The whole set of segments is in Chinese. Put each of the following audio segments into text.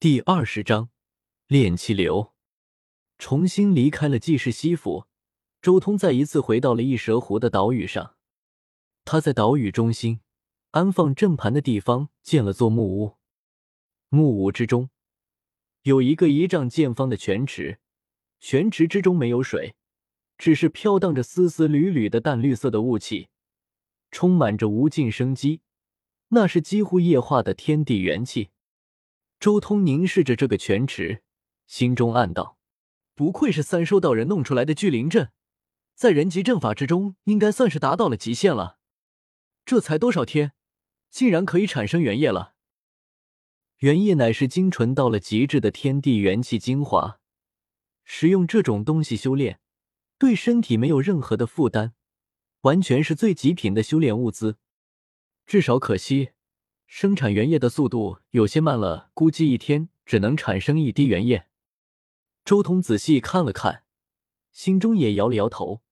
第二十章炼气流。重新离开了季氏西府，周通再一次回到了异蛇湖的岛屿上。他在岛屿中心安放阵盘的地方建了座木屋，木屋之中有一个一丈见方的泉池，泉池之中没有水，只是飘荡着丝丝缕缕的淡绿色的雾气，充满着无尽生机，那是几乎液化的天地元气。周通凝视着这个泉池，心中暗道：“不愧是三收道人弄出来的聚灵阵，在人级阵法之中，应该算是达到了极限了。这才多少天，竟然可以产生元液了！元液乃是精纯到了极致的天地元气精华，使用这种东西修炼，对身体没有任何的负担，完全是最极品的修炼物资。至少可惜。”生产原液的速度有些慢了，估计一天只能产生一滴原液。周通仔细看了看，心中也摇了摇头，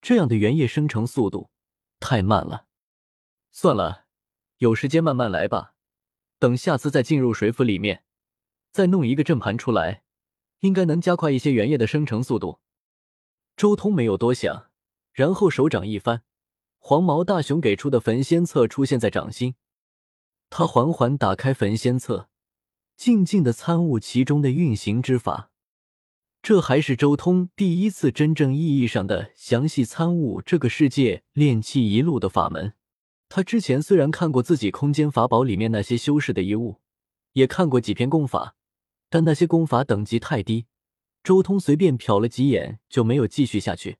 这样的原液生成速度太慢了。算了，有时间慢慢来吧。等下次再进入水府里面，再弄一个阵盘出来，应该能加快一些原液的生成速度。周通没有多想，然后手掌一翻，黄毛大熊给出的焚仙册出现在掌心。他缓缓打开焚仙册，静静的参悟其中的运行之法。这还是周通第一次真正意义上的详细参悟这个世界炼气一路的法门。他之前虽然看过自己空间法宝里面那些修饰的遗物，也看过几篇功法，但那些功法等级太低，周通随便瞟了几眼就没有继续下去。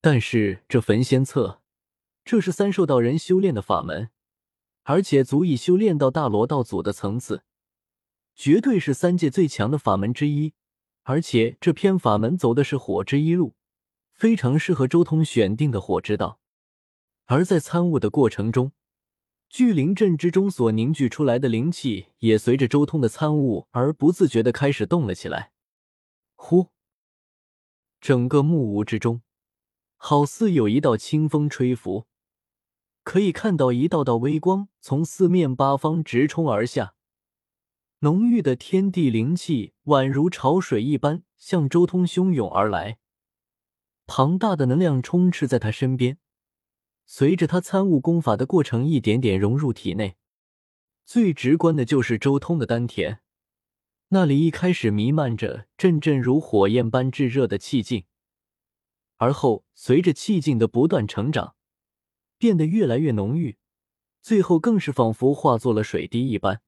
但是这焚仙册，这是三兽道人修炼的法门。而且足以修炼到大罗道祖的层次，绝对是三界最强的法门之一。而且这篇法门走的是火之一路，非常适合周通选定的火之道。而在参悟的过程中，聚灵阵之中所凝聚出来的灵气也随着周通的参悟而不自觉的开始动了起来。呼，整个木屋之中，好似有一道清风吹拂。可以看到一道道微光从四面八方直冲而下，浓郁的天地灵气宛如潮水一般向周通汹涌而来，庞大的能量充斥在他身边，随着他参悟功法的过程一点点融入体内。最直观的就是周通的丹田，那里一开始弥漫着阵阵如火焰般炙热的气劲，而后随着气劲的不断成长。变得越来越浓郁，最后更是仿佛化作了水滴一般。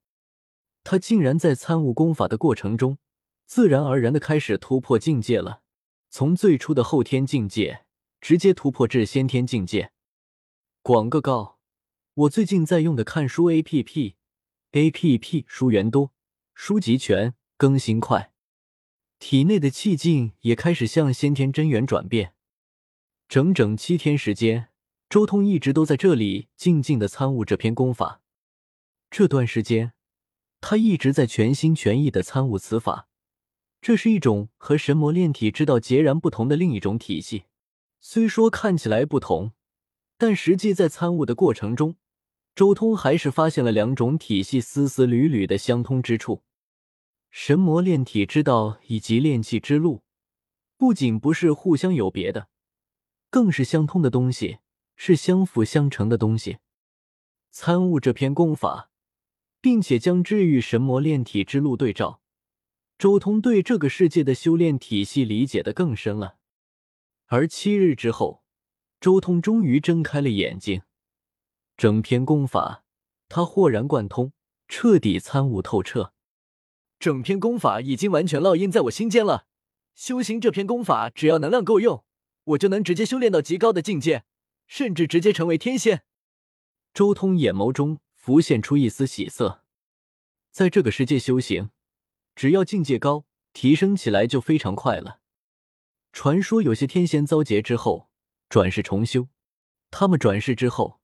他竟然在参悟功法的过程中，自然而然的开始突破境界了，从最初的后天境界直接突破至先天境界。广个告，我最近在用的看书 A P P，A P P 书源多，书籍全，更新快，体内的气劲也开始向先天真元转变。整整七天时间。周通一直都在这里静静的参悟这篇功法。这段时间，他一直在全心全意的参悟此法。这是一种和神魔炼体之道截然不同的另一种体系。虽说看起来不同，但实际在参悟的过程中，周通还是发现了两种体系丝丝缕缕的相通之处。神魔炼体之道以及炼气之路，不仅不是互相有别的，更是相通的东西。是相辅相成的东西。参悟这篇功法，并且将治愈神魔炼体之路对照，周通对这个世界的修炼体系理解的更深了。而七日之后，周通终于睁开了眼睛，整篇功法他豁然贯通，彻底参悟透彻。整篇功法已经完全烙印在我心间了。修行这篇功法，只要能量够用，我就能直接修炼到极高的境界。甚至直接成为天仙。周通眼眸中浮现出一丝喜色，在这个世界修行，只要境界高，提升起来就非常快了。传说有些天仙遭劫之后转世重修，他们转世之后，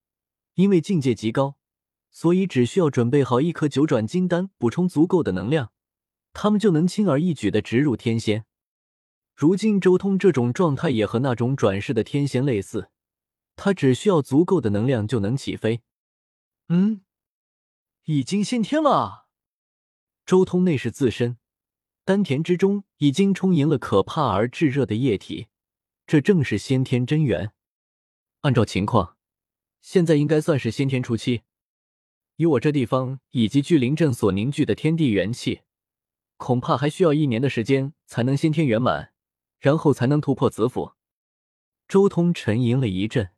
因为境界极高，所以只需要准备好一颗九转金丹，补充足够的能量，他们就能轻而易举的直入天仙。如今周通这种状态也和那种转世的天仙类似。他只需要足够的能量就能起飞。嗯，已经先天了。周通内视自身，丹田之中已经充盈了可怕而炙热的液体，这正是先天真元。按照情况，现在应该算是先天初期。以我这地方以及聚灵阵所凝聚的天地元气，恐怕还需要一年的时间才能先天圆满，然后才能突破子府。周通沉吟了一阵，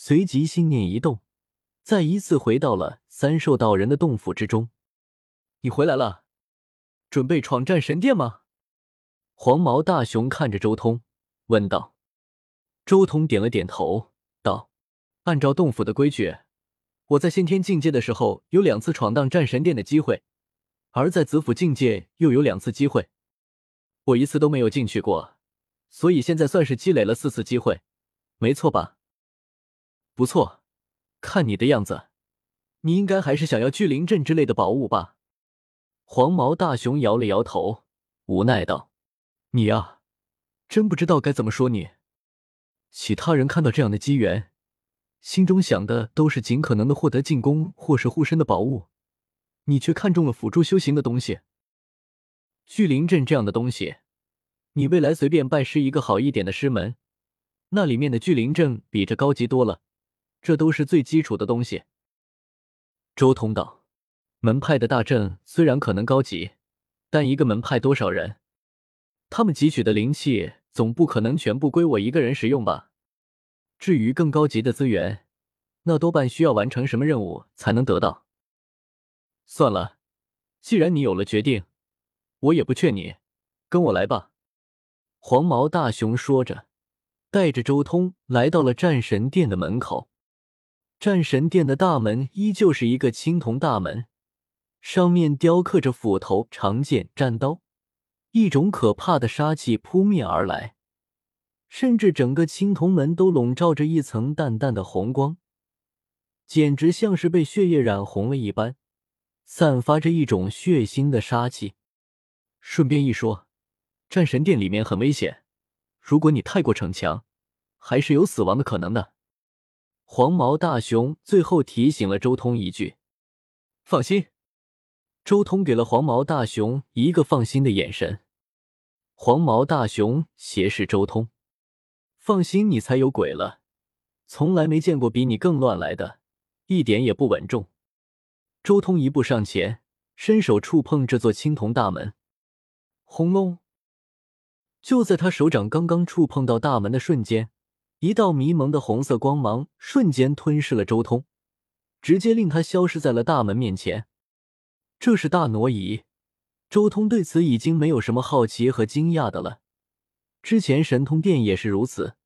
随即心念一动，再一次回到了三兽道人的洞府之中。你回来了，准备闯战神殿吗？黄毛大熊看着周通问道。周通点了点头，道：“按照洞府的规矩。”我在先天境界的时候有两次闯荡战神殿的机会，而在子府境界又有两次机会，我一次都没有进去过，所以现在算是积累了四次机会，没错吧？不错，看你的样子，你应该还是想要聚灵阵之类的宝物吧？黄毛大熊摇了摇头，无奈道：“你呀，真不知道该怎么说你。其他人看到这样的机缘。”心中想的都是尽可能的获得进攻或是护身的宝物，你却看中了辅助修行的东西。聚灵阵这样的东西，你未来随便拜师一个好一点的师门，那里面的聚灵阵比这高级多了。这都是最基础的东西。周通道，门派的大阵虽然可能高级，但一个门派多少人，他们汲取的灵气总不可能全部归我一个人使用吧？至于更高级的资源，那多半需要完成什么任务才能得到。算了，既然你有了决定，我也不劝你，跟我来吧。黄毛大熊说着，带着周通来到了战神殿的门口。战神殿的大门依旧是一个青铜大门，上面雕刻着斧头、长剑、战刀，一种可怕的杀气扑面而来。甚至整个青铜门都笼罩着一层淡淡的红光，简直像是被血液染红了一般，散发着一种血腥的杀气。顺便一说，战神殿里面很危险，如果你太过逞强，还是有死亡的可能的。黄毛大熊最后提醒了周通一句：“放心。”周通给了黄毛大熊一个放心的眼神。黄毛大熊斜视周通。放心，你才有鬼了！从来没见过比你更乱来的，一点也不稳重。周通一步上前，伸手触碰这座青铜大门，轰隆！就在他手掌刚刚触碰到大门的瞬间，一道迷蒙的红色光芒瞬间吞噬了周通，直接令他消失在了大门面前。这是大挪移。周通对此已经没有什么好奇和惊讶的了。之前神通殿也是如此。